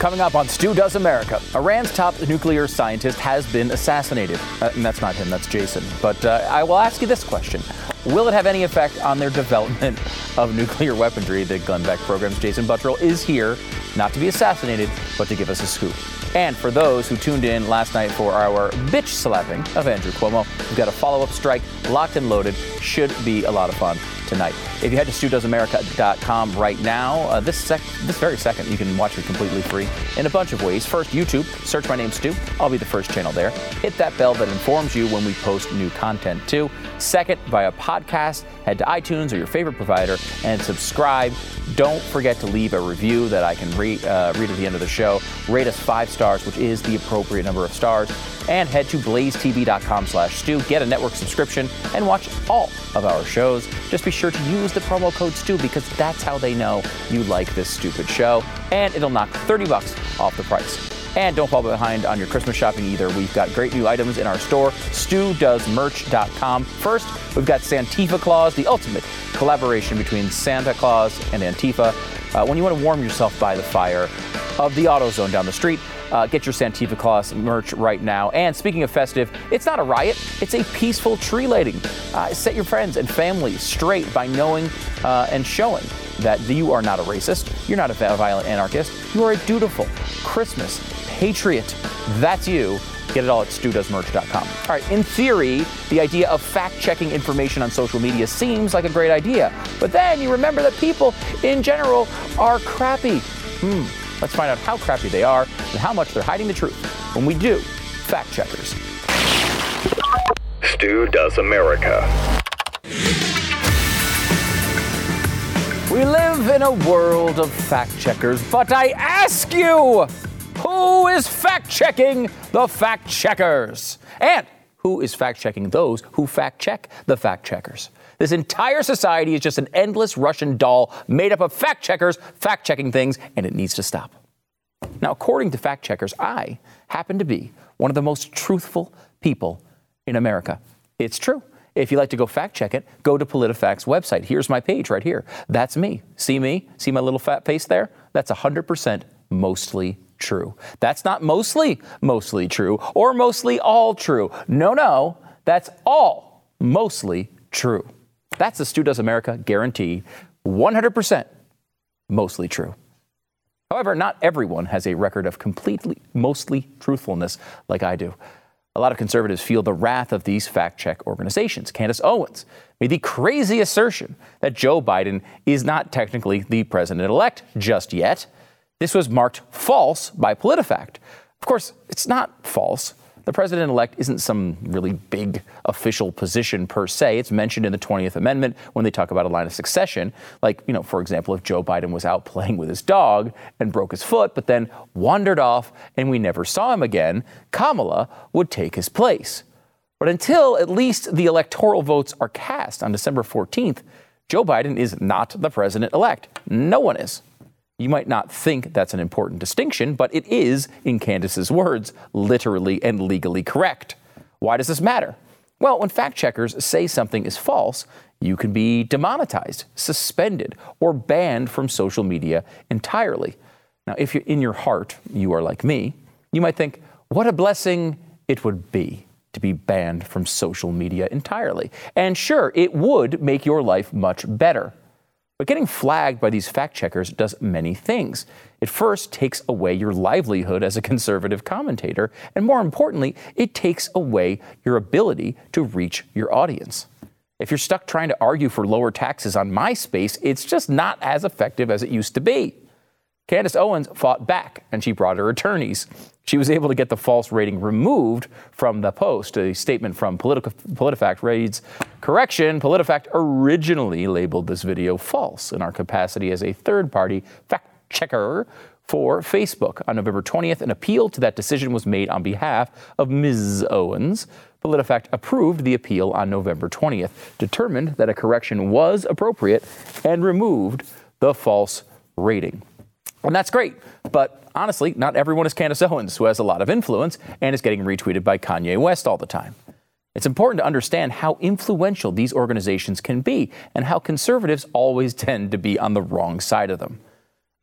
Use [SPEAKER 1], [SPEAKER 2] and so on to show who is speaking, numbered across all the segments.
[SPEAKER 1] Coming up on Stu Does America, Iran's top nuclear scientist has been assassinated. Uh, and that's not him, that's Jason. But uh, I will ask you this question Will it have any effect on their development of nuclear weaponry? The Glenn Beck program's Jason Buttrill is here, not to be assassinated, but to give us a scoop. And for those who tuned in last night for our bitch slapping of Andrew Cuomo, we've got a follow up strike locked and loaded. Should be a lot of fun tonight. If you head to StuDoesAmerica.com right now, uh, this sec- this very second, you can watch it completely free in a bunch of ways. First, YouTube, search my name Stu. I'll be the first channel there. Hit that bell that informs you when we post new content too. Second, via podcast, head to iTunes or your favorite provider and subscribe. Don't forget to leave a review that I can read, uh, read at the end of the show. Rate us five stars, which is the appropriate number of stars. And head to blazetv.com slash Stu. Get a network subscription and watch all of our shows. Just be sure to use the promo code Stu because that's how they know you like this stupid show. And it'll knock 30 bucks off the price. And don't fall behind on your Christmas shopping either. We've got great new items in our store, studoesmerch.com. First, we've got Santifa Claus, the ultimate collaboration between Santa Claus and Antifa. Uh, when you want to warm yourself by the fire of the AutoZone down the street, uh, get your Santifa Claus merch right now. And speaking of festive, it's not a riot, it's a peaceful tree lighting. Uh, set your friends and family straight by knowing uh, and showing that you are not a racist, you're not a violent anarchist, you are a dutiful Christmas patriot. That's you. Get it all at studoesmerch.com. All right, in theory, the idea of fact checking information on social media seems like a great idea. But then you remember that people in general are crappy. Hmm. Let's find out how crappy they are and how much they're hiding the truth when we do fact checkers.
[SPEAKER 2] Stu Does America.
[SPEAKER 1] We live in a world of fact checkers, but I ask you, who is fact checking the fact checkers? And who is fact checking those who fact check the fact checkers? This entire society is just an endless Russian doll made up of fact checkers fact checking things, and it needs to stop. Now, according to fact checkers, I happen to be one of the most truthful people in America. It's true. If you'd like to go fact check it, go to PolitiFact's website. Here's my page right here. That's me. See me? See my little fat face there? That's 100% mostly true. That's not mostly mostly true or mostly all true. No, no, that's all mostly true. That's the Stu Does America guarantee. 100% mostly true. However, not everyone has a record of completely, mostly truthfulness like I do. A lot of conservatives feel the wrath of these fact check organizations. Candace Owens made the crazy assertion that Joe Biden is not technically the president elect just yet. This was marked false by PolitiFact. Of course, it's not false. The president elect isn't some really big official position per se. It's mentioned in the 20th Amendment when they talk about a line of succession. Like, you know, for example, if Joe Biden was out playing with his dog and broke his foot, but then wandered off and we never saw him again, Kamala would take his place. But until at least the electoral votes are cast on December 14th, Joe Biden is not the president elect. No one is. You might not think that's an important distinction, but it is, in Candace's words, literally and legally correct. Why does this matter? Well, when fact checkers say something is false, you can be demonetized, suspended, or banned from social media entirely. Now, if you're in your heart, you are like me, you might think, what a blessing it would be to be banned from social media entirely. And sure, it would make your life much better. But getting flagged by these fact checkers does many things. It first takes away your livelihood as a conservative commentator, and more importantly, it takes away your ability to reach your audience. If you're stuck trying to argue for lower taxes on MySpace, it's just not as effective as it used to be. Candace Owens fought back and she brought her attorneys. She was able to get the false rating removed from the post. A statement from Politi- PolitiFact reads Correction, PolitiFact originally labeled this video false in our capacity as a third party fact checker for Facebook. On November 20th, an appeal to that decision was made on behalf of Ms. Owens. PolitiFact approved the appeal on November 20th, determined that a correction was appropriate, and removed the false rating. And that's great. But honestly, not everyone is Candace Owens, who has a lot of influence and is getting retweeted by Kanye West all the time. It's important to understand how influential these organizations can be and how conservatives always tend to be on the wrong side of them.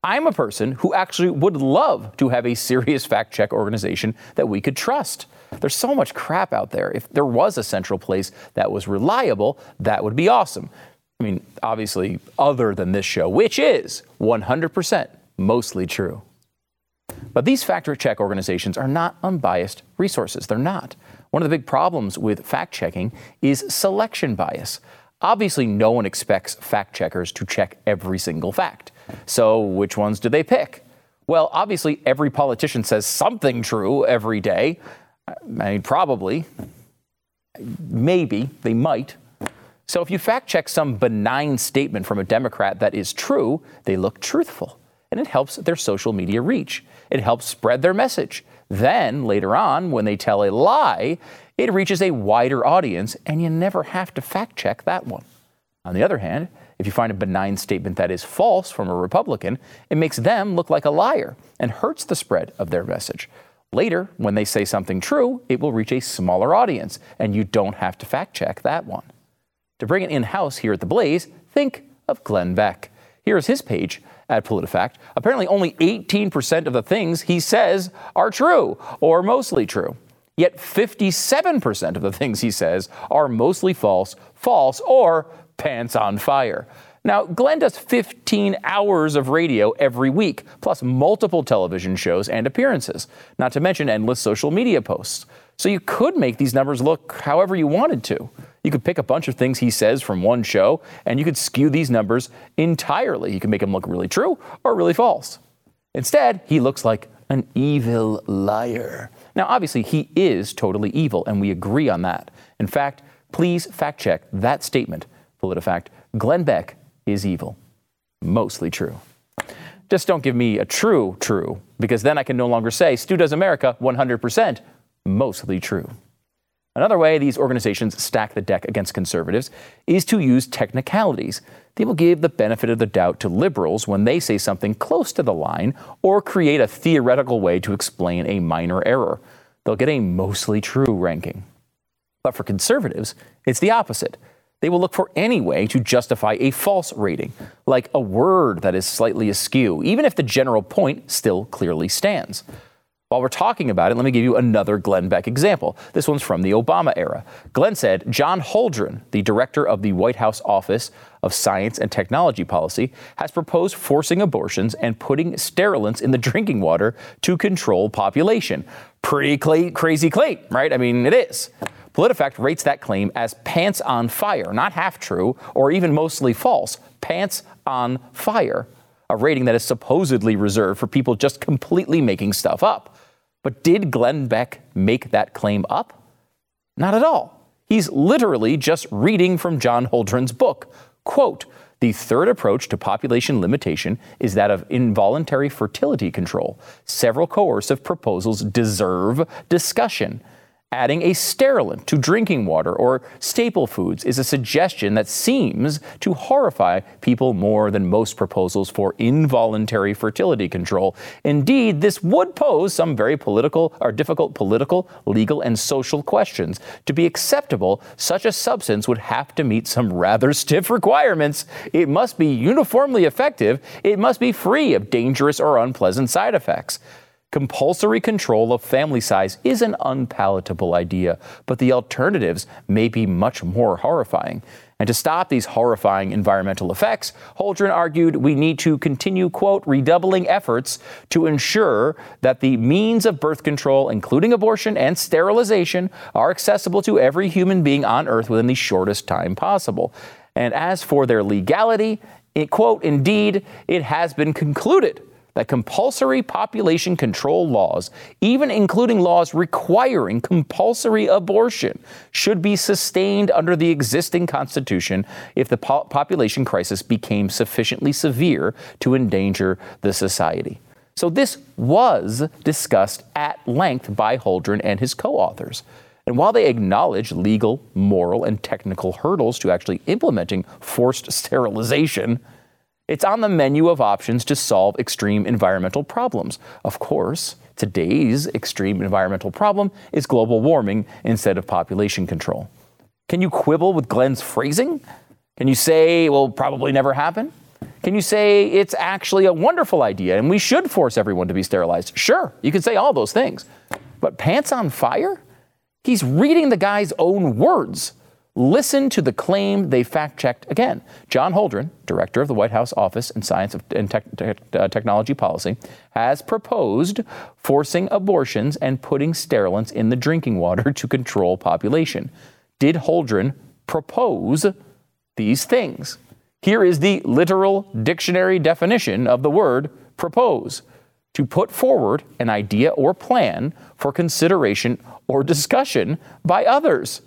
[SPEAKER 1] I'm a person who actually would love to have a serious fact check organization that we could trust. There's so much crap out there. If there was a central place that was reliable, that would be awesome. I mean, obviously, other than this show, which is 100% mostly true. But these fact check organizations are not unbiased resources. They're not. One of the big problems with fact checking is selection bias. Obviously, no one expects fact checkers to check every single fact. So, which ones do they pick? Well, obviously, every politician says something true every day. I mean, probably, maybe, they might. So, if you fact check some benign statement from a Democrat that is true, they look truthful. And it helps their social media reach. It helps spread their message. Then, later on, when they tell a lie, it reaches a wider audience, and you never have to fact check that one. On the other hand, if you find a benign statement that is false from a Republican, it makes them look like a liar and hurts the spread of their message. Later, when they say something true, it will reach a smaller audience, and you don't have to fact check that one. To bring it in house here at The Blaze, think of Glenn Beck. Here is his page at PolitiFact. Apparently, only 18% of the things he says are true or mostly true. Yet 57% of the things he says are mostly false, false, or pants on fire. Now, Glenn does 15 hours of radio every week, plus multiple television shows and appearances, not to mention endless social media posts. So you could make these numbers look however you wanted to. You could pick a bunch of things he says from one show, and you could skew these numbers entirely. You can make them look really true or really false. Instead, he looks like an evil liar. Now, obviously, he is totally evil, and we agree on that. In fact, please fact check that statement PolitiFact, Glenn Beck is evil. Mostly true. Just don't give me a true true, because then I can no longer say Stu Does America 100% mostly true. Another way these organizations stack the deck against conservatives is to use technicalities. They will give the benefit of the doubt to liberals when they say something close to the line or create a theoretical way to explain a minor error. They'll get a mostly true ranking. But for conservatives, it's the opposite they will look for any way to justify a false rating, like a word that is slightly askew, even if the general point still clearly stands. While we're talking about it, let me give you another Glenn Beck example. This one's from the Obama era. Glenn said John Holdren, the director of the White House Office of Science and Technology Policy, has proposed forcing abortions and putting sterilants in the drinking water to control population. Pretty cla- crazy claim, right? I mean, it is. PolitiFact rates that claim as pants on fire, not half true or even mostly false. Pants on fire, a rating that is supposedly reserved for people just completely making stuff up. But did Glenn Beck make that claim up? Not at all. He's literally just reading from John Holdren's book. Quote, the third approach to population limitation is that of involuntary fertility control. Several coercive proposals deserve discussion. Adding a sterilant to drinking water or staple foods is a suggestion that seems to horrify people more than most proposals for involuntary fertility control. Indeed, this would pose some very political or difficult political, legal, and social questions. To be acceptable, such a substance would have to meet some rather stiff requirements. It must be uniformly effective, it must be free of dangerous or unpleasant side effects. Compulsory control of family size is an unpalatable idea, but the alternatives may be much more horrifying. And to stop these horrifying environmental effects, Holdren argued we need to continue, quote, redoubling efforts to ensure that the means of birth control, including abortion and sterilization, are accessible to every human being on earth within the shortest time possible. And as for their legality, it, quote, indeed, it has been concluded that compulsory population control laws, even including laws requiring compulsory abortion, should be sustained under the existing Constitution if the po- population crisis became sufficiently severe to endanger the society. So, this was discussed at length by Holdren and his co authors. And while they acknowledge legal, moral, and technical hurdles to actually implementing forced sterilization, it's on the menu of options to solve extreme environmental problems. Of course, today's extreme environmental problem is global warming instead of population control. Can you quibble with Glenn's phrasing? Can you say, well, probably never happen? Can you say it's actually a wonderful idea and we should force everyone to be sterilized? Sure, you can say all those things. But pants on fire? He's reading the guy's own words. Listen to the claim they fact checked again. John Holdren, director of the White House Office in Science and uh, Technology Policy, has proposed forcing abortions and putting sterilants in the drinking water to control population. Did Holdren propose these things? Here is the literal dictionary definition of the word propose to put forward an idea or plan for consideration or discussion by others.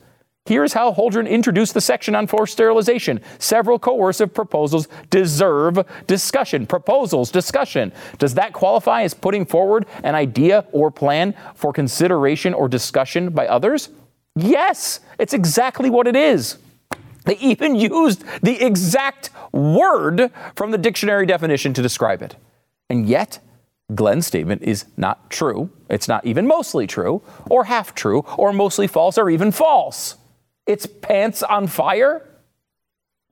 [SPEAKER 1] Here's how Holdren introduced the section on forced sterilization. Several coercive proposals deserve discussion. Proposals, discussion. Does that qualify as putting forward an idea or plan for consideration or discussion by others? Yes, it's exactly what it is. They even used the exact word from the dictionary definition to describe it. And yet, Glenn's statement is not true. It's not even mostly true, or half true, or mostly false, or even false its pants on fire?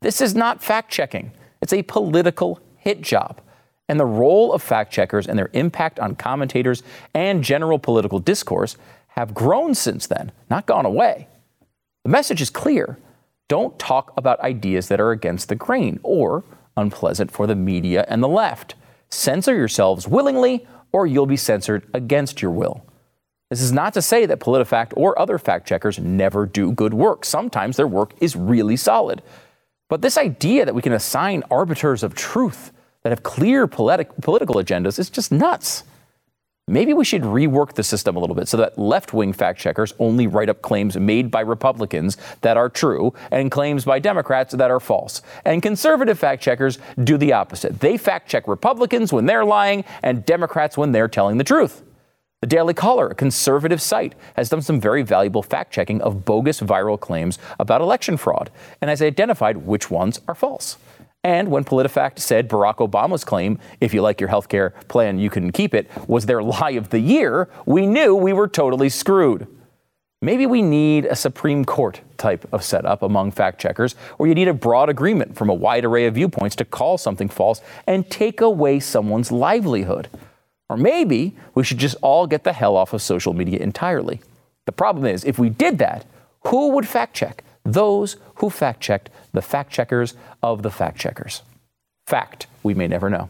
[SPEAKER 1] This is not fact checking, it's a political hit job. And the role of fact checkers and their impact on commentators and general political discourse have grown since then, not gone away. The message is clear don't talk about ideas that are against the grain or unpleasant for the media and the left. Censor yourselves willingly, or you'll be censored against your will. This is not to say that PolitiFact or other fact checkers never do good work. Sometimes their work is really solid. But this idea that we can assign arbiters of truth that have clear politi- political agendas is just nuts. Maybe we should rework the system a little bit so that left wing fact checkers only write up claims made by Republicans that are true and claims by Democrats that are false. And conservative fact checkers do the opposite. They fact check Republicans when they're lying and Democrats when they're telling the truth. The Daily Caller, a conservative site, has done some very valuable fact checking of bogus viral claims about election fraud and has identified which ones are false. And when PolitiFact said Barack Obama's claim, if you like your health care plan, you can keep it, was their lie of the year, we knew we were totally screwed. Maybe we need a Supreme Court type of setup among fact checkers, where you need a broad agreement from a wide array of viewpoints to call something false and take away someone's livelihood. Or maybe we should just all get the hell off of social media entirely. The problem is, if we did that, who would fact check? Those who fact checked the fact checkers of the fact checkers. Fact, we may never know.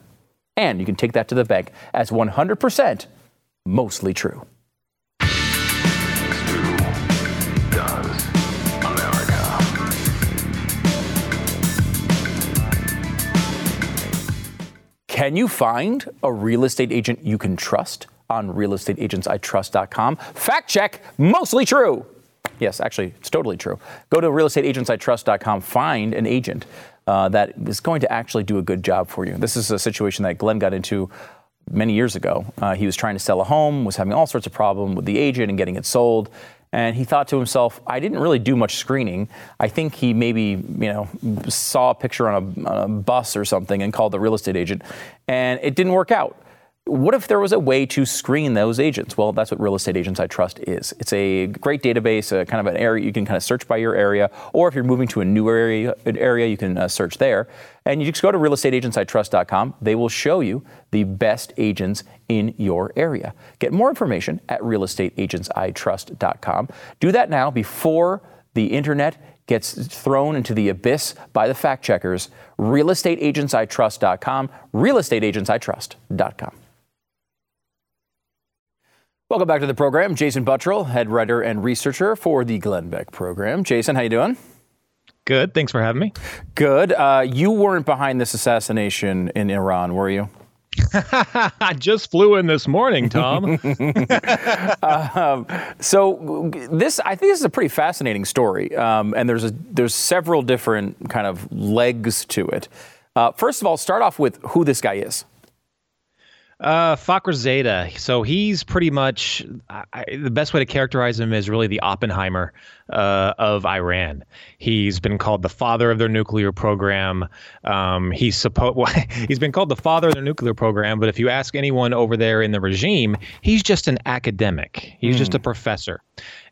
[SPEAKER 1] And you can take that to the bank as 100% mostly true. Can you find a real estate agent you can trust on realestateagentsitrust.com? Fact check, mostly true. Yes, actually, it's totally true. Go to realestateagentsitrust.com, find an agent uh, that is going to actually do a good job for you. This is a situation that Glenn got into many years ago. Uh, he was trying to sell a home, was having all sorts of problems with the agent and getting it sold. And he thought to himself, I didn't really do much screening. I think he maybe, you know, saw a picture on a, on a bus or something and called the real estate agent, and it didn't work out. What if there was a way to screen those agents? Well, that's what Real Estate Agents I Trust is. It's a great database, a kind of an area you can kind of search by your area, or if you're moving to a new area, area you can uh, search there. And you just go to realestateagentsitrust.com. They will show you the best agents in your area. Get more information at realestateagentsitrust.com. Do that now before the internet gets thrown into the abyss by the fact checkers. Realestateagentsitrust.com. Realestateagentsitrust.com. Welcome back to the program. Jason Buttrill, head writer and researcher for the Glenn Beck program. Jason, how you doing?
[SPEAKER 2] Good. Thanks for having me.
[SPEAKER 1] Good. Uh, you weren't behind this assassination in Iran, were you?
[SPEAKER 2] I just flew in this morning, Tom.
[SPEAKER 1] um, so this, I think, this is a pretty fascinating story, um, and there's a, there's several different kind of legs to it. Uh, first of all, start off with who this guy is.
[SPEAKER 2] Uh, Fakhrizadeh. So he's pretty much I, the best way to characterize him is really the Oppenheimer uh, of Iran. He's been called the father of their nuclear program. Um, he's supposed well, he's been called the father of their nuclear program. But if you ask anyone over there in the regime, he's just an academic. He's mm. just a hmm. professor.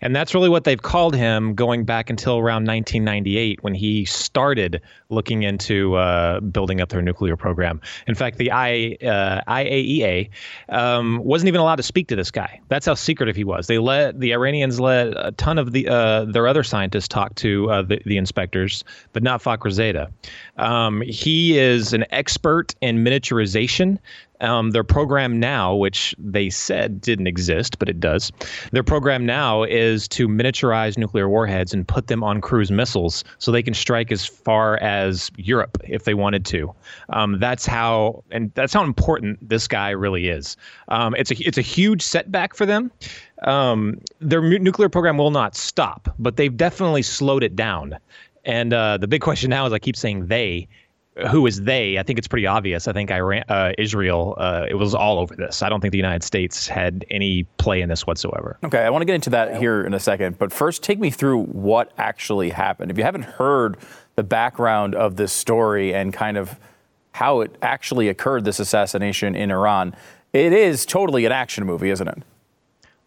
[SPEAKER 2] And that's really what they've called him going back until around 1998 when he started looking into uh, building up their nuclear program. In fact, the I, uh, IAEA um, wasn't even allowed to speak to this guy. That's how secretive he was. They let the Iranians let a ton of the uh, their other scientists talk to uh, the, the, inspectors, but not Fakhrizadeh. Um, he is an expert in miniaturization. Um, their program now, which they said didn't exist, but it does, their program now is to miniaturize nuclear warheads and put them on cruise missiles so they can strike as far as Europe if they wanted to. Um, that's how, and that's how important this guy really is. Um, it's a it's a huge setback for them. Um, their nuclear program will not stop, but they've definitely slowed it down. And uh, the big question now is, I keep saying they who is they? I think it's pretty obvious. I think Iran, uh, Israel, uh, it was all over this. I don't think the United States had any play in this whatsoever.
[SPEAKER 1] Okay, I want to get into that here in a second, but first, take me through what actually happened. If you haven't heard the background of this story and kind of how it actually occurred, this assassination in Iran, it is totally an action movie, isn't it?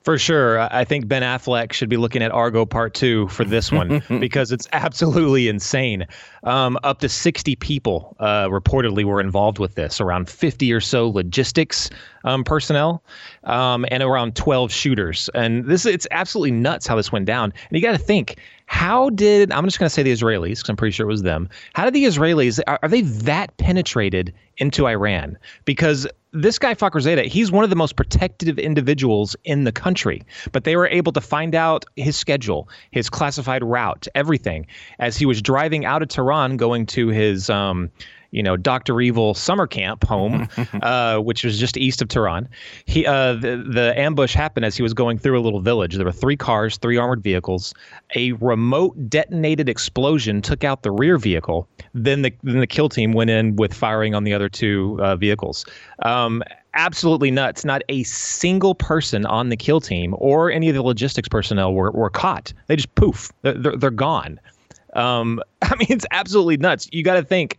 [SPEAKER 2] For sure. I think Ben Affleck should be looking at Argo Part 2 for this one because it's absolutely insane. Um, up to 60 people uh, reportedly were involved with this, around 50 or so logistics um, personnel, um, and around 12 shooters. And this it's absolutely nuts how this went down. And you got to think, how did I'm just going to say the Israelis because I'm pretty sure it was them. How did the Israelis are, are they that penetrated into Iran? Because this guy Fakhrizadeh, he's one of the most protective individuals in the country. But they were able to find out his schedule, his classified route, everything as he was driving out of Tehran, going to his um, you know Doctor Evil summer camp home, uh, which was just east of Tehran. He uh, the the ambush happened as he was going through a little village. There were three cars, three armored vehicles. A remote detonated explosion took out the rear vehicle. Then the then the kill team went in with firing on the other two uh, vehicles. Um, absolutely nuts. Not a single person on the kill team or any of the logistics personnel were, were caught. They just poof, they're, they're, they're gone. Um, I mean, it's absolutely nuts. You got to think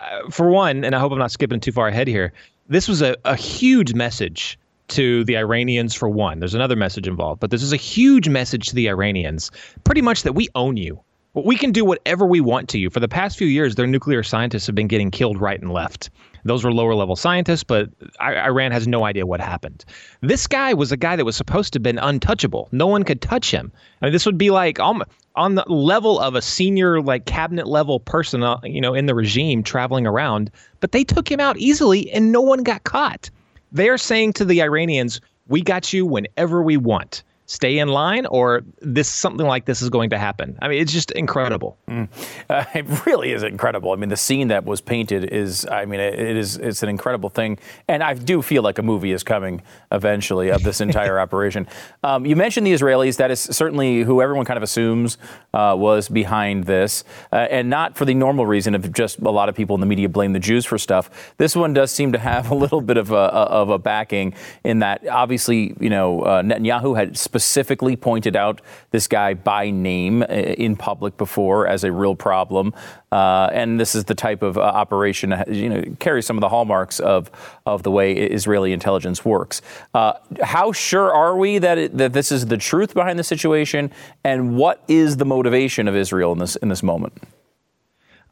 [SPEAKER 2] uh, for one, and I hope I'm not skipping too far ahead here, this was a, a huge message to the Iranians for one. There's another message involved, but this is a huge message to the Iranians, pretty much that we own you. We can do whatever we want to you. For the past few years, their nuclear scientists have been getting killed right and left. Those were lower level scientists, but Iran has no idea what happened. This guy was a guy that was supposed to have been untouchable. No one could touch him. I mean, this would be like um, on the level of a senior, like cabinet level person, uh, you know, in the regime traveling around. But they took him out easily, and no one got caught. They're saying to the Iranians, "We got you whenever we want." Stay in line or this something like this is going to happen. I mean, it's just incredible. Mm.
[SPEAKER 1] Uh, it really is incredible. I mean, the scene that was painted is, I mean, it, it is, it's an incredible thing. And I do feel like a movie is coming eventually of this entire operation. Um, you mentioned the Israelis. That is certainly who everyone kind of assumes uh, was behind this. Uh, and not for the normal reason of just a lot of people in the media blame the Jews for stuff. This one does seem to have a little bit of a, of a backing in that obviously, you know, uh, Netanyahu had specific specifically pointed out this guy by name uh, in public before as a real problem. Uh, and this is the type of uh, operation you know, carries some of the hallmarks of, of the way Israeli intelligence works. Uh, how sure are we that, it, that this is the truth behind the situation? And what is the motivation of Israel in this, in this moment?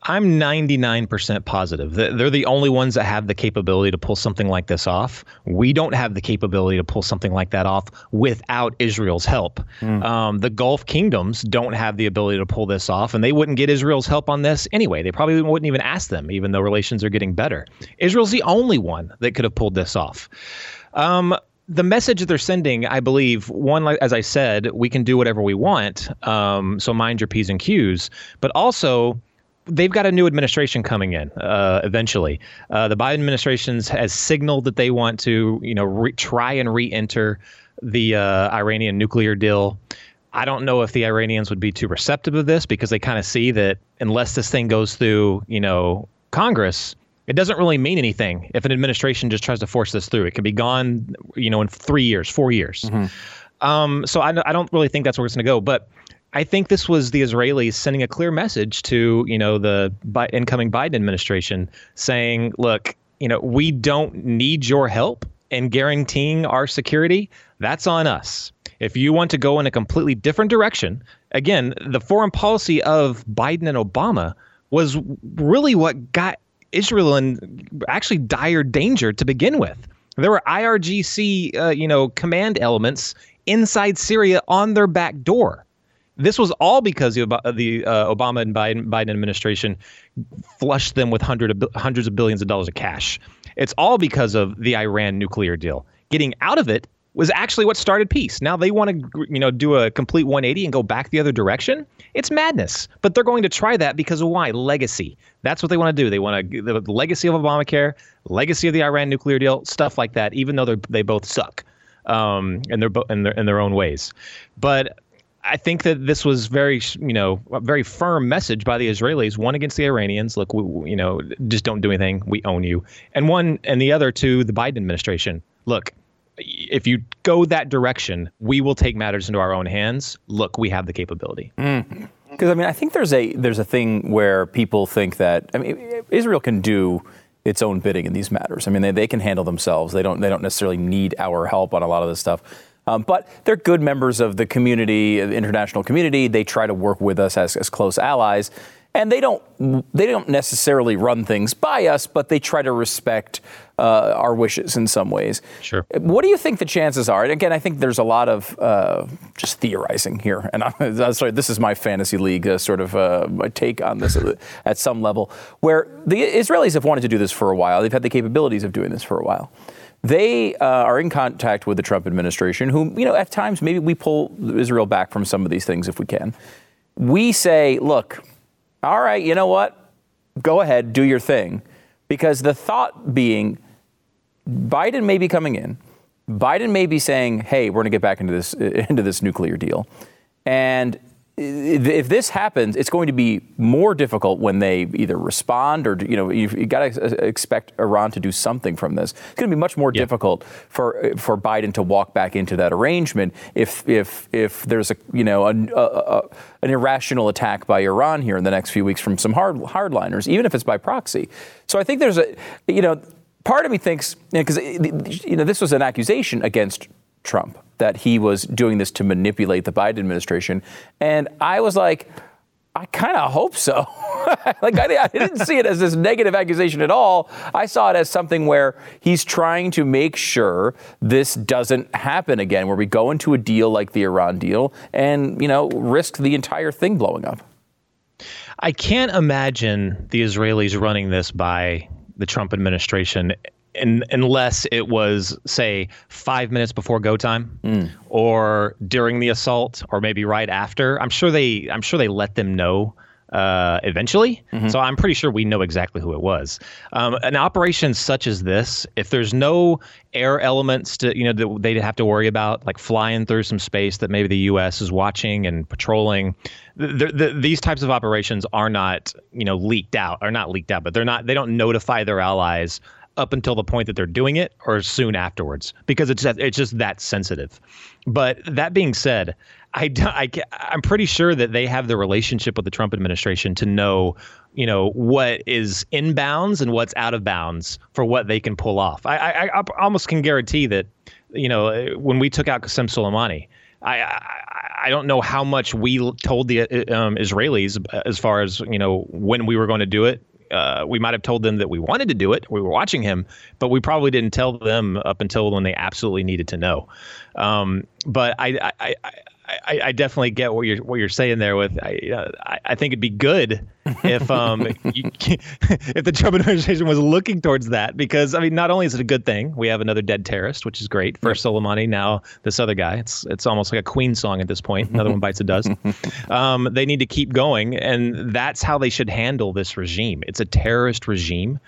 [SPEAKER 2] I'm 99% positive that they're the only ones that have the capability to pull something like this off. We don't have the capability to pull something like that off without Israel's help. Mm. Um, the Gulf kingdoms don't have the ability to pull this off, and they wouldn't get Israel's help on this anyway. They probably wouldn't even ask them, even though relations are getting better. Israel's the only one that could have pulled this off. Um, the message that they're sending, I believe, one, as I said, we can do whatever we want. Um, so mind your P's and Q's. But also, they've got a new administration coming in uh, eventually. Uh, the Biden administration has signaled that they want to, you know, re- try and re-enter the uh, Iranian nuclear deal. I don't know if the Iranians would be too receptive of this because they kind of see that unless this thing goes through, you know, Congress, It doesn't really mean anything if an administration just tries to force this through. It can be gone, you know, in three years, four years. Mm-hmm. Um, so I, I don't really think that's where it's going to go. But I think this was the Israelis sending a clear message to, you know, the Bi- incoming Biden administration saying, look, you know, we don't need your help in guaranteeing our security. That's on us. If you want to go in a completely different direction, again, the foreign policy of Biden and Obama was really what got Israel in actually dire danger to begin with. There were IRGC, uh, you know, command elements inside Syria on their back door. This was all because the, the uh, Obama and Biden, Biden administration flushed them with hundred of, hundreds of billions of dollars of cash. It's all because of the Iran nuclear deal. Getting out of it was actually what started peace. Now they want to, you know, do a complete 180 and go back the other direction. It's madness. But they're going to try that because of why? Legacy. That's what they want to do. They want to the legacy of Obamacare, legacy of the Iran nuclear deal, stuff like that. Even though they they both suck, um, in their in their in their own ways. But I think that this was very, you know, very firm message by the Israelis. One against the Iranians, look, we, you know, just don't do anything. We own you. And one and the other to the Biden administration. Look, if you go that direction, we will take matters into our own hands. Look, we have the capability.
[SPEAKER 1] Because mm. I mean, I think there's a there's a thing where people think that I mean, Israel can do its own bidding in these matters. I mean, they, they can handle themselves. They don't they don't necessarily need our help on a lot of this stuff. Um, but they're good members of the community, the international community. They try to work with us as, as close allies and they don't they don't necessarily run things by us, but they try to respect uh, our wishes in some ways.
[SPEAKER 2] Sure.
[SPEAKER 1] What do you think the chances are? And again, I think there's a lot of uh, just theorizing here, and I'm, sorry, this is my fantasy league uh, sort of uh, take on this at some level, where the Israelis have wanted to do this for a while. They've had the capabilities of doing this for a while. They uh, are in contact with the Trump administration, who, you know, at times maybe we pull Israel back from some of these things if we can. We say, look, all right, you know what? Go ahead, do your thing. Because the thought being, Biden may be coming in. Biden may be saying, "Hey, we're going to get back into this into this nuclear deal," and if this happens, it's going to be more difficult when they either respond or you know you've, you've got to expect Iran to do something from this. It's going to be much more yeah. difficult for for Biden to walk back into that arrangement if if if there's a you know a, a, a, an irrational attack by Iran here in the next few weeks from some hard hardliners, even if it's by proxy. So I think there's a you know part of me thinks because you, know, you know this was an accusation against Trump that he was doing this to manipulate the Biden administration. And I was like, I kind of hope so. like I, I, didn't see it as this negative accusation at all. I saw it as something where he's trying to make sure this doesn't happen again, where we go into a deal like the Iran deal and you know risk the entire thing blowing up.
[SPEAKER 2] I can't imagine the Israelis running this by the Trump administration in, unless it was say five minutes before go time mm. or during the assault or maybe right after i'm sure they i'm sure they let them know uh, eventually. Mm-hmm. So I'm pretty sure we know exactly who it was. Um, an operation such as this, if there's no air elements to you know that they'd have to worry about, like flying through some space that maybe the U.S. is watching and patrolling, the, the, these types of operations are not you know leaked out, are not leaked out, but they're not. They don't notify their allies up until the point that they're doing it or soon afterwards because it's it's just that sensitive. But that being said, I, I I'm pretty sure that they have the relationship with the Trump administration to know, you know, what is in bounds and what's out of bounds for what they can pull off. I I, I almost can guarantee that, you know, when we took out Qasem Soleimani, I, I, I don't know how much we told the um, Israelis as far as you know when we were going to do it uh, we might have told them that we wanted to do it. We were watching him, but we probably didn't tell them up until when they absolutely needed to know. Um, but I, I, I, I, I, definitely get what you're what you're saying there. With I, uh, I think it'd be good if um if the Trump administration was looking towards that because I mean not only is it a good thing we have another dead terrorist which is great first Soleimani now this other guy it's it's almost like a Queen song at this point another one bites the dust. Um, they need to keep going and that's how they should handle this regime. It's a terrorist regime.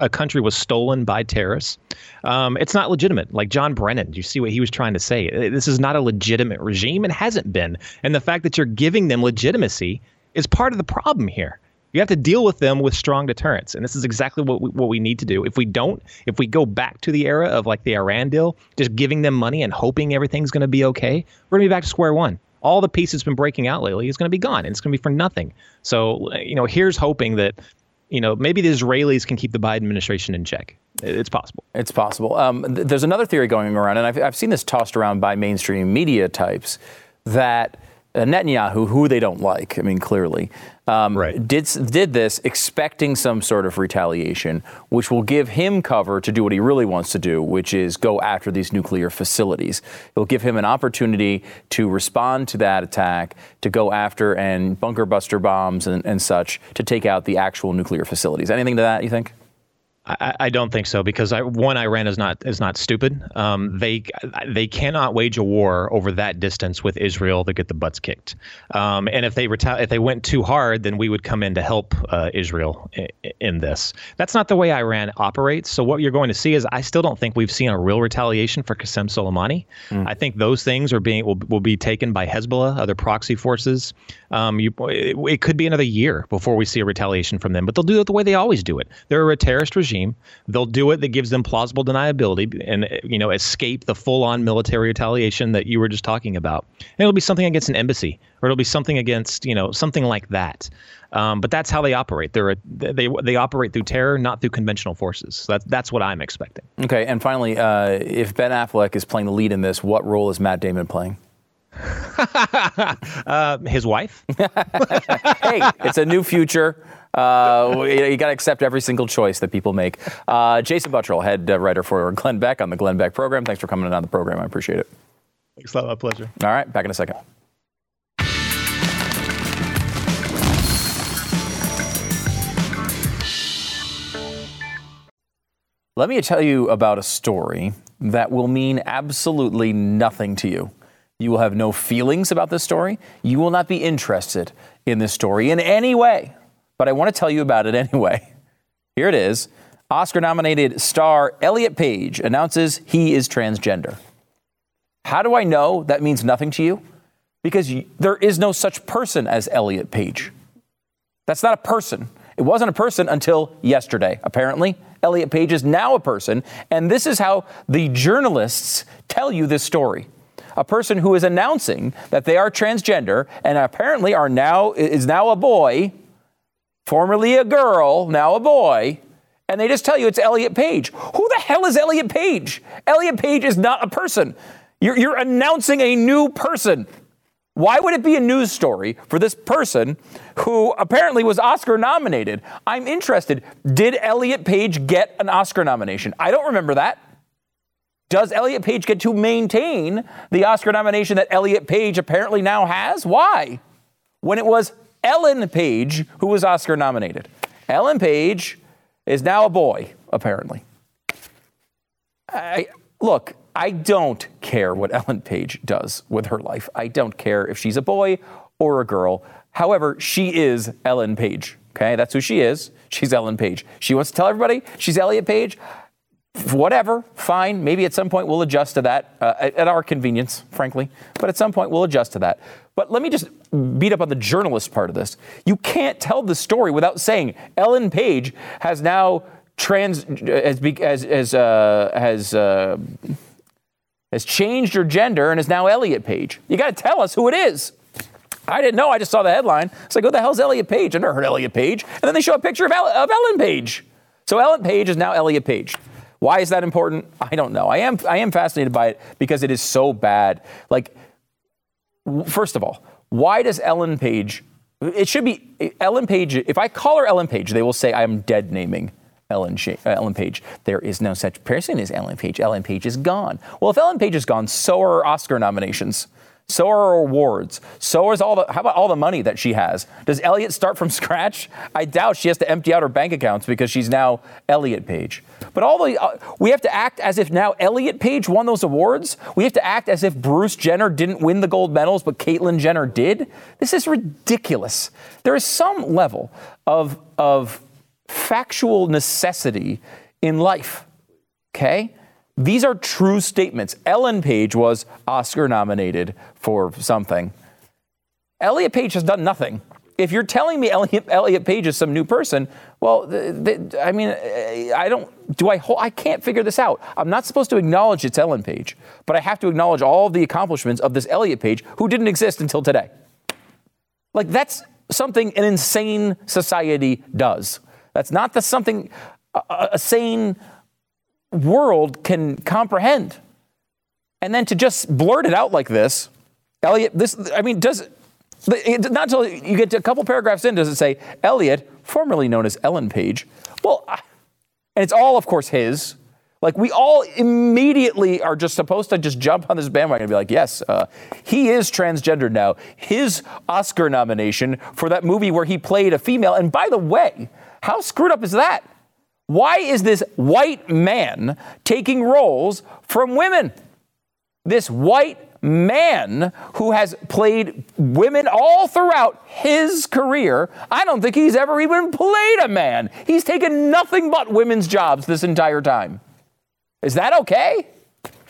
[SPEAKER 2] A country was stolen by terrorists. Um, it's not legitimate. Like John Brennan, you see what he was trying to say? This is not a legitimate regime and hasn't been. And the fact that you're giving them legitimacy is part of the problem here. You have to deal with them with strong deterrence, and this is exactly what we, what we need to do. If we don't, if we go back to the era of like the Iran deal, just giving them money and hoping everything's going to be okay, we're going to be back to square one. All the peace that's been breaking out lately is going to be gone, and it's going to be for nothing. So, you know, here's hoping that, you know, maybe the Israelis can keep the Biden administration in check. It's possible.
[SPEAKER 1] It's possible. Um, th- there's another theory going around, and I've, I've seen this tossed around by mainstream media types that Netanyahu, who they don't like, I mean, clearly, um,
[SPEAKER 2] Right.
[SPEAKER 1] did did this expecting some sort of retaliation, which will give him cover to do what he really wants to do, which is go after these nuclear facilities. It will give him an opportunity to respond to that attack, to go after and bunker buster bombs and, and such to take out the actual nuclear facilities. Anything to that, you think?
[SPEAKER 2] I, I don't think so because I, one, Iran is not is not stupid. Um, they they cannot wage a war over that distance with Israel to get the butts kicked. Um, and if they reta- if they went too hard, then we would come in to help uh, Israel in, in this. That's not the way Iran operates. So what you're going to see is I still don't think we've seen a real retaliation for Qasem Soleimani. I think those things are being will, will be taken by Hezbollah, other proxy forces. Um, you, it, it could be another year before we see a retaliation from them, but they'll do it the way they always do it. They're a terrorist regime. They'll do it that gives them plausible deniability and you know escape the full-on military retaliation that you were just talking about. And it'll be something against an embassy, or it'll be something against you know something like that. Um, but that's how they operate. They're a, they they operate through terror, not through conventional forces. So that's that's what I'm expecting.
[SPEAKER 1] Okay, and finally, uh, if Ben Affleck is playing the lead in this, what role is Matt Damon playing?
[SPEAKER 2] Uh, his wife.
[SPEAKER 1] hey, it's a new future. Uh, you, you got to accept every single choice that people make. Uh, Jason Buttrill, head uh, writer for Glenn Beck on the Glenn Beck program. Thanks for coming on the program. I appreciate it.
[SPEAKER 2] Thanks a lot. My pleasure.
[SPEAKER 1] All right, back in a second. Let me tell you about a story that will mean absolutely nothing to you. You will have no feelings about this story. You will not be interested in this story in any way. But I want to tell you about it anyway. Here it is Oscar nominated star Elliot Page announces he is transgender. How do I know that means nothing to you? Because there is no such person as Elliot Page. That's not a person. It wasn't a person until yesterday. Apparently, Elliot Page is now a person, and this is how the journalists tell you this story. A person who is announcing that they are transgender and apparently are now is now a boy, formerly a girl, now a boy, and they just tell you it's Elliot Page. Who the hell is Elliot Page? Elliot Page is not a person. You're, you're announcing a new person. Why would it be a news story for this person who apparently was Oscar nominated? I'm interested. Did Elliot Page get an Oscar nomination? I don't remember that. Does Elliot Page get to maintain the Oscar nomination that Elliot Page apparently now has? Why? When it was Ellen Page who was Oscar nominated. Ellen Page is now a boy, apparently. I, look, I don't care what Ellen Page does with her life. I don't care if she's a boy or a girl. However, she is Ellen Page. Okay, that's who she is. She's Ellen Page. She wants to tell everybody she's Elliot Page. Whatever, fine. Maybe at some point we'll adjust to that uh, at at our convenience, frankly. But at some point we'll adjust to that. But let me just beat up on the journalist part of this. You can't tell the story without saying Ellen Page has now trans has be- has has uh, has. Uh, has changed her gender and is now Elliot Page. You got to tell us who it is. I didn't know. I just saw the headline. It's like, who the hell's Elliot Page? I never heard Elliot Page. And then they show a picture of, El- of Ellen Page. So Ellen Page is now Elliot Page. Why is that important? I don't know. I am I am fascinated by it because it is so bad. Like, first of all, why does Ellen Page? It should be Ellen Page. If I call her Ellen Page, they will say I am dead naming Ellen, uh, Ellen Page. There is no such person as Ellen Page. Ellen Page is gone. Well, if Ellen Page is gone, so are Oscar nominations. So are her awards. So is all the. How about all the money that she has? Does Elliot start from scratch? I doubt she has to empty out her bank accounts because she's now Elliot Page. But all the uh, we have to act as if now Elliot Page won those awards. We have to act as if Bruce Jenner didn't win the gold medals, but Caitlyn Jenner did. This is ridiculous. There is some level of of factual necessity in life. Okay? These are true statements. Ellen Page was Oscar nominated for something. Elliot Page has done nothing. if you're telling me Elliot, Elliot Page is some new person, well, I mean, I don't. Do I? I can't figure this out. I'm not supposed to acknowledge it's Ellen Page, but I have to acknowledge all the accomplishments of this Elliot Page, who didn't exist until today. Like that's something an insane society does. That's not the something a, a sane world can comprehend. And then to just blurt it out like this, Elliot, this, I mean, does, not until you get to a couple paragraphs in does it say, Elliot, formerly known as Ellen Page. Well, and it's all, of course, his. Like we all immediately are just supposed to just jump on this bandwagon and be like, yes, uh, he is transgendered now. His Oscar nomination for that movie where he played a female. And by the way, how screwed up is that? Why is this white man taking roles from women? This white man who has played women all throughout his career, I don't think he's ever even played a man. He's taken nothing but women's jobs this entire time. Is that okay?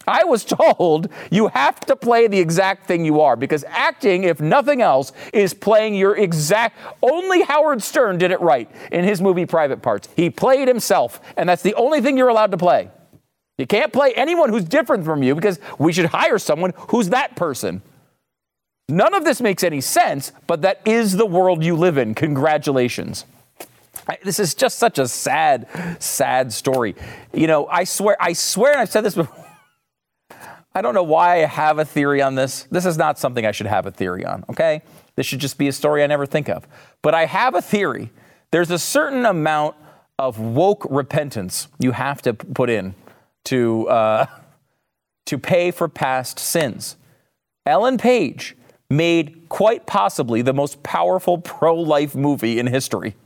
[SPEAKER 1] I was told you have to play the exact thing you are because acting, if nothing else, is playing your exact. Only Howard Stern did it right in his movie Private Parts. He played himself, and that's the only thing you're allowed to play. You can't play anyone who's different from you because we should hire someone who's that person. None of this makes any sense, but that is the world you live in. Congratulations. This is just such a sad, sad story. You know, I swear, I swear, and I've said this before. I don't know why I have a theory on this. This is not something I should have a theory on, okay? This should just be a story I never think of. But I have a theory. There's a certain amount of woke repentance you have to put in to, uh, to pay for past sins. Ellen Page made quite possibly the most powerful pro life movie in history.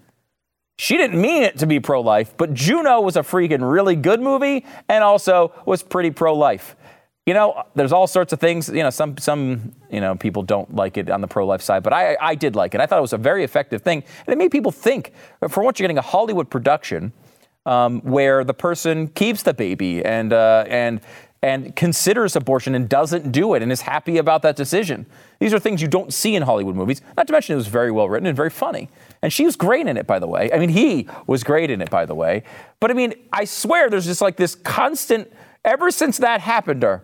[SPEAKER 1] She didn't mean it to be pro life, but Juno was a freaking really good movie and also was pretty pro life. You know, there's all sorts of things. You know, some some you know people don't like it on the pro-life side, but I I did like it. I thought it was a very effective thing, and it made people think. For once, you're getting a Hollywood production um, where the person keeps the baby and uh, and and considers abortion and doesn't do it and is happy about that decision. These are things you don't see in Hollywood movies. Not to mention it was very well written and very funny. And she was great in it, by the way. I mean, he was great in it, by the way. But I mean, I swear there's just like this constant, ever since that happened to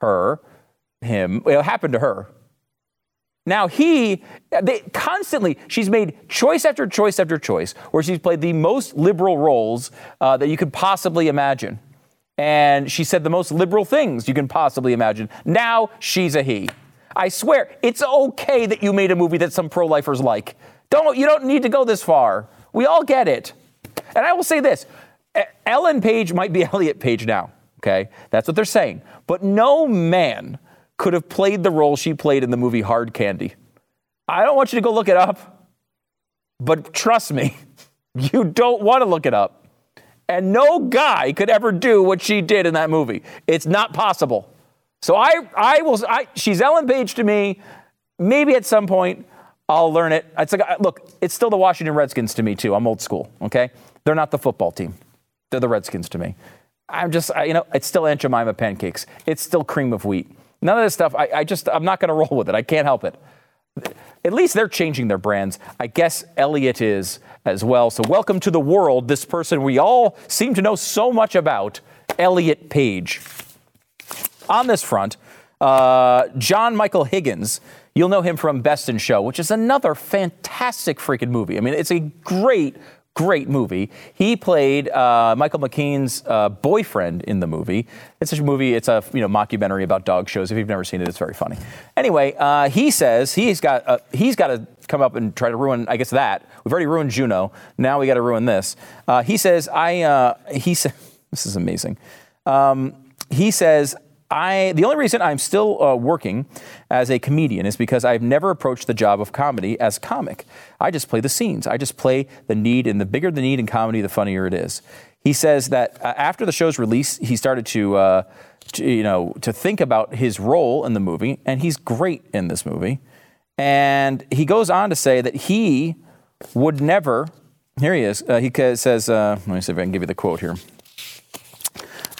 [SPEAKER 1] her, him, it happened to her. Now he, they constantly, she's made choice after choice after choice where she's played the most liberal roles uh, that you could possibly imagine. And she said the most liberal things you can possibly imagine. Now she's a he. I swear, it's okay that you made a movie that some pro-lifers like. Don't, you don't need to go this far. We all get it. And I will say this Ellen Page might be Elliot Page now, okay? That's what they're saying. But no man could have played the role she played in the movie Hard Candy. I don't want you to go look it up, but trust me, you don't want to look it up. And no guy could ever do what she did in that movie. It's not possible. So I, I will. I, she's Ellen Page to me. Maybe at some point I'll learn it. It's like, look, it's still the Washington Redskins to me too. I'm old school. Okay, they're not the football team. They're the Redskins to me. I'm just, I, you know, it's still Aunt Jemima pancakes. It's still cream of wheat. None of this stuff. I, I just, I'm not going to roll with it. I can't help it. At least they're changing their brands. I guess Elliot is as well. So welcome to the world. This person we all seem to know so much about, Elliot Page. On this front, uh, John Michael Higgins, you'll know him from Best in Show, which is another fantastic freaking movie. I mean, it's a great, great movie. He played uh, Michael McKean's uh, boyfriend in the movie. It's a movie. It's a you know mockumentary about dog shows. If you've never seen it, it's very funny. Anyway, uh, he says he's got uh, he's got to come up and try to ruin. I guess that we've already ruined Juno. Now we got to ruin this. Uh, he says I. Uh, he said this is amazing. Um, he says I, the only reason I'm still uh, working as a comedian is because I've never approached the job of comedy as comic. I just play the scenes. I just play the need, and the bigger the need in comedy, the funnier it is. He says that uh, after the show's release, he started to, uh, to, you know, to think about his role in the movie, and he's great in this movie. And he goes on to say that he would never. Here he is. Uh, he says, uh, "Let me see if I can give you the quote here."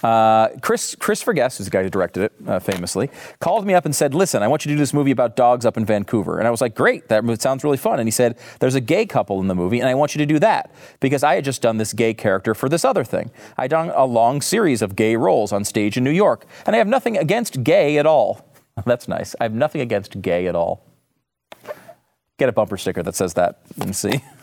[SPEAKER 1] Uh, Chris Christopher Guest, who's the guy who directed it uh, famously, called me up and said, "Listen, I want you to do this movie about dogs up in Vancouver." And I was like, "Great, that sounds really fun." And he said, "There's a gay couple in the movie, and I want you to do that because I had just done this gay character for this other thing. I'd done a long series of gay roles on stage in New York, and I have nothing against gay at all. That's nice. I have nothing against gay at all." Get a bumper sticker that says that and see.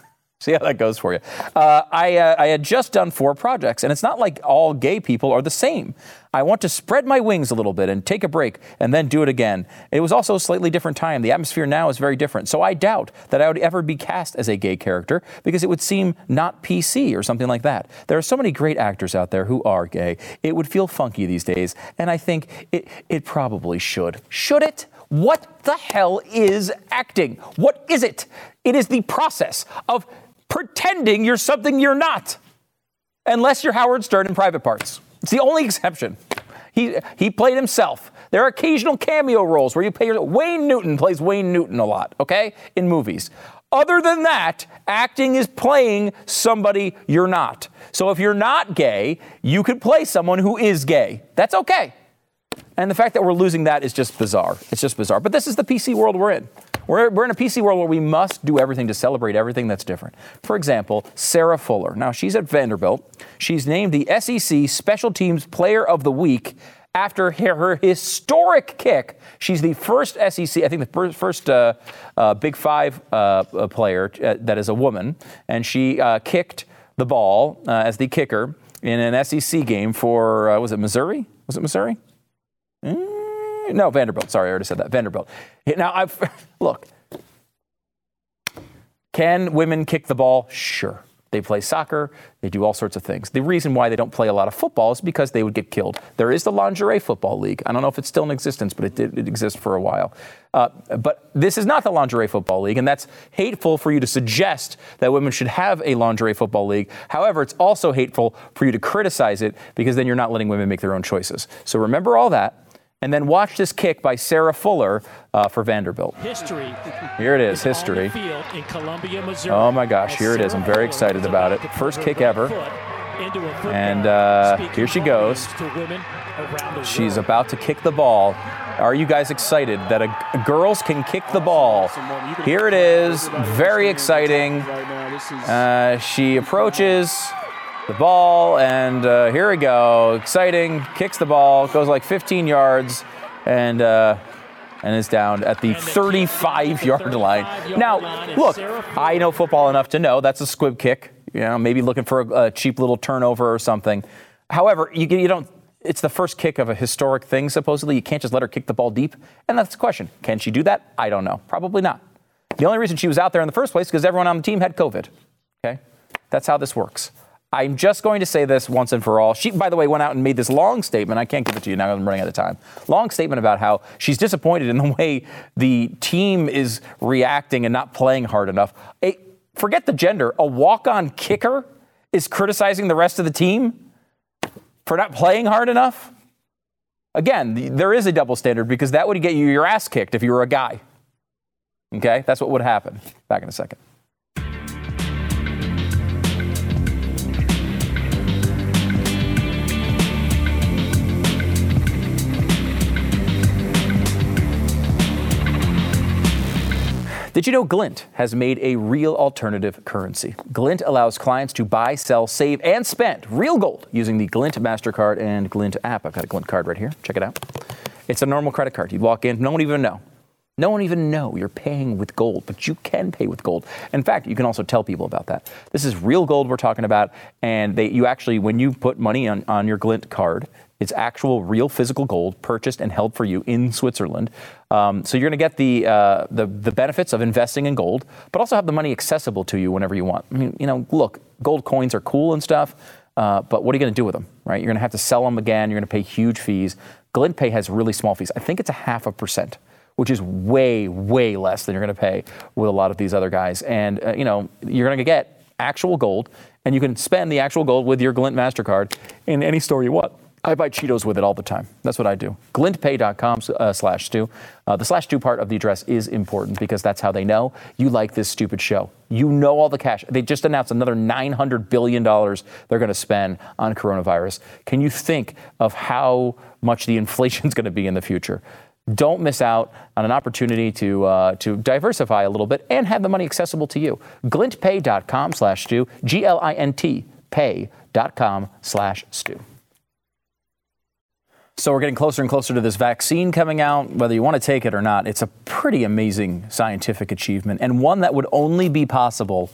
[SPEAKER 1] See how that goes for you. Uh, I, uh, I had just done four projects, and it's not like all gay people are the same. I want to spread my wings a little bit and take a break and then do it again. It was also a slightly different time. The atmosphere now is very different. So I doubt that I would ever be cast as a gay character because it would seem not PC or something like that. There are so many great actors out there who are gay. It would feel funky these days, and I think it, it probably should. Should it? What the hell is acting? What is it? It is the process of pretending you're something you're not. Unless you're Howard Stern in private parts. It's the only exception. He, he played himself. There are occasional cameo roles where you your, Wayne Newton plays Wayne Newton a lot, okay, in movies. Other than that, acting is playing somebody you're not. So if you're not gay, you could play someone who is gay. That's okay. And the fact that we're losing that is just bizarre. It's just bizarre. But this is the PC world we're in. We're, we're in a PC world where we must do everything to celebrate everything that's different. For example, Sarah Fuller. Now, she's at Vanderbilt. She's named the SEC Special Teams Player of the Week after her, historic kick. She's the first SEC, I think the first, first uh, uh, Big Five uh, uh player uh, that is a woman, and she uh, kicked the ball as the kicker in an SEC game for, was it Missouri? Was it Missouri? Mm. No, Vanderbilt. Sorry, I already said that. Vanderbilt. Now, I've look. Can women kick the ball? Sure. They play soccer. They do all sorts of things. The reason why they don't play a lot of football is because they would get killed. There is the lingerie football league. I don't know if it's still in existence, but it did it exist for a while. Uh, but this is not the lingerie football league, and that's hateful for you to suggest that women should have a lingerie football league. However, it's also hateful for you to criticize it because then you're not letting women make their own choices. So remember all that and then watch this kick by Sarah Fuller uh, for Vanderbilt. History. Here it is, history. Columbia, oh my gosh, here it is. I'm very excited about it. First kick ever. And uh, here she goes. She's about to kick the ball. Are you guys excited that a, girls can kick the ball? Here it is. Very exciting. Uh, she approaches the ball, and uh, here we go. Exciting. Kicks the ball, goes like 15 yards, and uh, and is down at the 35 yard line. Now, look, I know football enough to know that's a squib kick. You know, maybe looking for a, a cheap little turnover or something. However, you, you don't. It's the first kick of a historic thing, supposedly. You can't just let her kick the ball deep. And that's the question. Can she do that? I don't know. Probably not. The only reason she was out there in the first place is because everyone on the team had COVID. Okay? That's how this works. I'm just going to say this once and for all. She, by the way, went out and made this long statement. I can't give it to you now. I'm running out of time. Long statement about how she's disappointed in the way the team is reacting and not playing hard enough. A, forget the gender. A walk-on kicker is criticizing the rest of the team for not playing hard enough. Again, there is a double standard because that would get you your ass kicked if you were a guy. Okay, that's what would happen. Back in a second. Did you know Glint has made a real alternative currency? Glint allows clients to buy, sell, save, and spend real gold using the Glint MasterCard and Glint app. I've got a Glint card right here. Check it out. It's a normal credit card. You walk in, no one even know. No one even know you're paying with gold, but you can pay with gold. In fact, you can also tell people about that. This is real gold we're talking about, and they, you actually, when you put money on, on your Glint card, it's actual, real physical gold purchased and held for you in Switzerland. Um, so you're going to get the, uh, the, the benefits of investing in gold, but also have the money accessible to you whenever you want. I mean, you know, look, gold coins are cool and stuff, uh, but what are you going to do with them, right? You're going to have to sell them again. You're going to pay huge fees. GlintPay has really small fees. I think it's a half a percent which is way, way less than you're going to pay with a lot of these other guys. And, uh, you know, you're going to get actual gold, and you can spend the actual gold with your Glint MasterCard in any store you want. I buy Cheetos with it all the time. That's what I do. Glintpay.com uh, slash stu. Uh, the slash stu part of the address is important because that's how they know you like this stupid show. You know all the cash. They just announced another $900 billion they're going to spend on coronavirus. Can you think of how much the inflation is going to be in the future? Don't miss out on an opportunity to, uh, to diversify a little bit and have the money accessible to you. Glintpay.com slash stu, G L I N T, pay.com slash stu. So we're getting closer and closer to this vaccine coming out. Whether you want to take it or not, it's a pretty amazing scientific achievement and one that would only be possible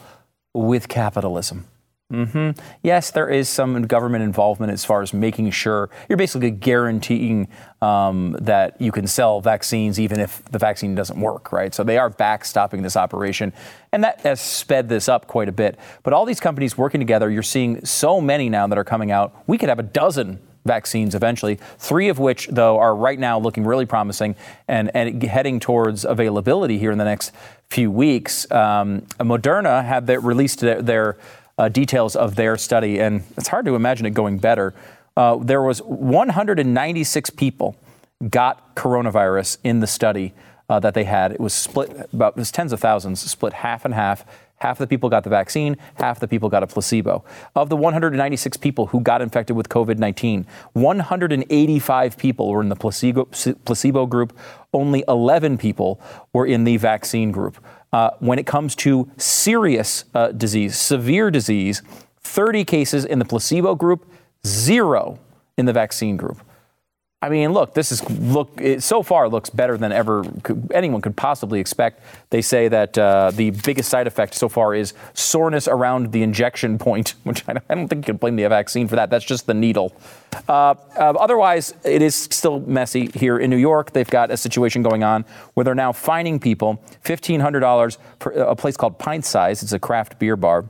[SPEAKER 1] with capitalism. Mm-hmm. Yes, there is some government involvement as far as making sure you're basically guaranteeing um, that you can sell vaccines even if the vaccine doesn't work, right? So they are backstopping this operation, and that has sped this up quite a bit. But all these companies working together, you're seeing so many now that are coming out. We could have a dozen vaccines eventually, three of which, though, are right now looking really promising and, and heading towards availability here in the next few weeks. Um, Moderna had their, released their, their uh, details of their study, and it's hard to imagine it going better. Uh, there was 196 people got coronavirus in the study uh, that they had. It was split about it was tens of thousands, split half and half. Half the people got the vaccine, half the people got a placebo. Of the 196 people who got infected with COVID 19, 185 people were in the placebo, placebo group, only 11 people were in the vaccine group. Uh, when it comes to serious uh, disease, severe disease, 30 cases in the placebo group, zero in the vaccine group. I mean, look, this is look it so far looks better than ever could, anyone could possibly expect. They say that uh, the biggest side effect so far is soreness around the injection point, which I don't think you can blame the vaccine for that. That's just the needle. Uh, uh, otherwise, it is still messy here in New York. They've got a situation going on where they're now fining people $1,500 for a place called Pint Size. It's a craft beer bar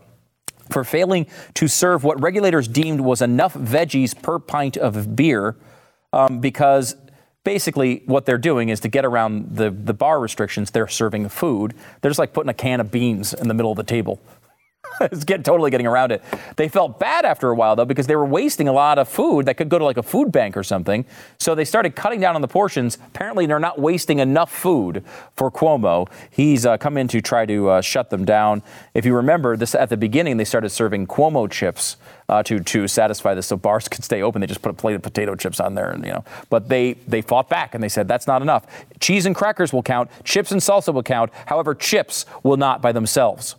[SPEAKER 1] for failing to serve what regulators deemed was enough veggies per pint of beer um, because basically what they're doing is to get around the, the bar restrictions, they're serving food. They're just like putting a can of beans in the middle of the table. it's get, totally getting around it. They felt bad after a while, though, because they were wasting a lot of food that could go to like a food bank or something. So they started cutting down on the portions. Apparently, they're not wasting enough food for Cuomo. He's uh, come in to try to uh, shut them down. If you remember, this at the beginning, they started serving Cuomo chips uh, to to satisfy this, so bars could stay open. They just put a plate of potato chips on there, and you know. But they they fought back and they said that's not enough. Cheese and crackers will count. Chips and salsa will count. However, chips will not by themselves.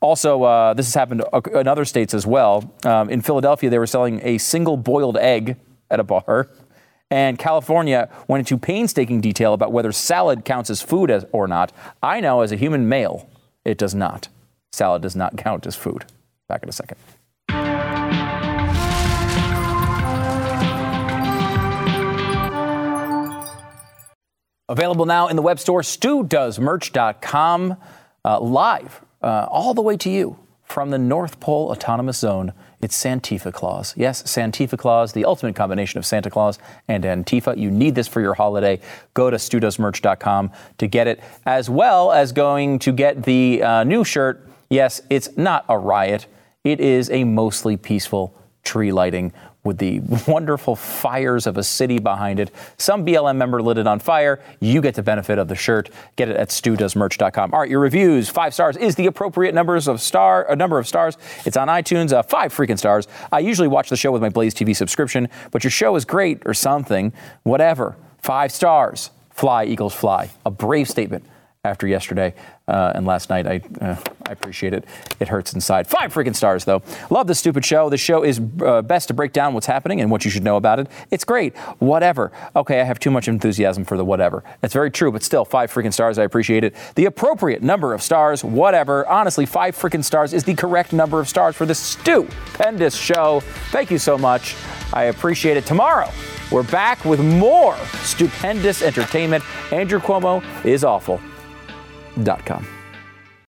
[SPEAKER 1] Also, uh, this has happened in other states as well. Um, in Philadelphia, they were selling a single boiled egg at a bar. And California went into painstaking detail about whether salad counts as food as, or not. I know as a human male, it does not. Salad does not count as food. Back in a second. Available now in the web store, studoesmerch.com, uh, live uh, all the way to you from the North Pole Autonomous Zone. It's Santifa Claus. Yes, Santifa Claus, the ultimate combination of Santa Claus and Antifa. You need this for your holiday. Go to studoesmerch.com to get it, as well as going to get the uh, new shirt. Yes, it's not a riot. It is a mostly peaceful tree lighting with the wonderful fires of a city behind it. Some BLM member lit it on fire. You get the benefit of the shirt. Get it at studoesmerch.com. All right, your reviews. Five stars is the appropriate numbers of star a number of stars. It's on iTunes. Uh, five freaking stars. I usually watch the show with my Blaze TV subscription, but your show is great or something. Whatever. Five stars. Fly, Eagles, fly. A brave statement after yesterday uh, and last night. I, uh, I appreciate it. It hurts inside. Five freaking stars, though. Love this stupid show. The show is uh, best to break down what's happening and what you should know about it. It's great. Whatever. Okay, I have too much enthusiasm for the whatever. That's very true, but still, five freaking stars. I appreciate it. The appropriate number of stars, whatever. Honestly, five freaking stars is the correct number of stars for this stupendous show. Thank you so much. I appreciate it. Tomorrow, we're back with more stupendous entertainment. Andrew Cuomo is awful. Com.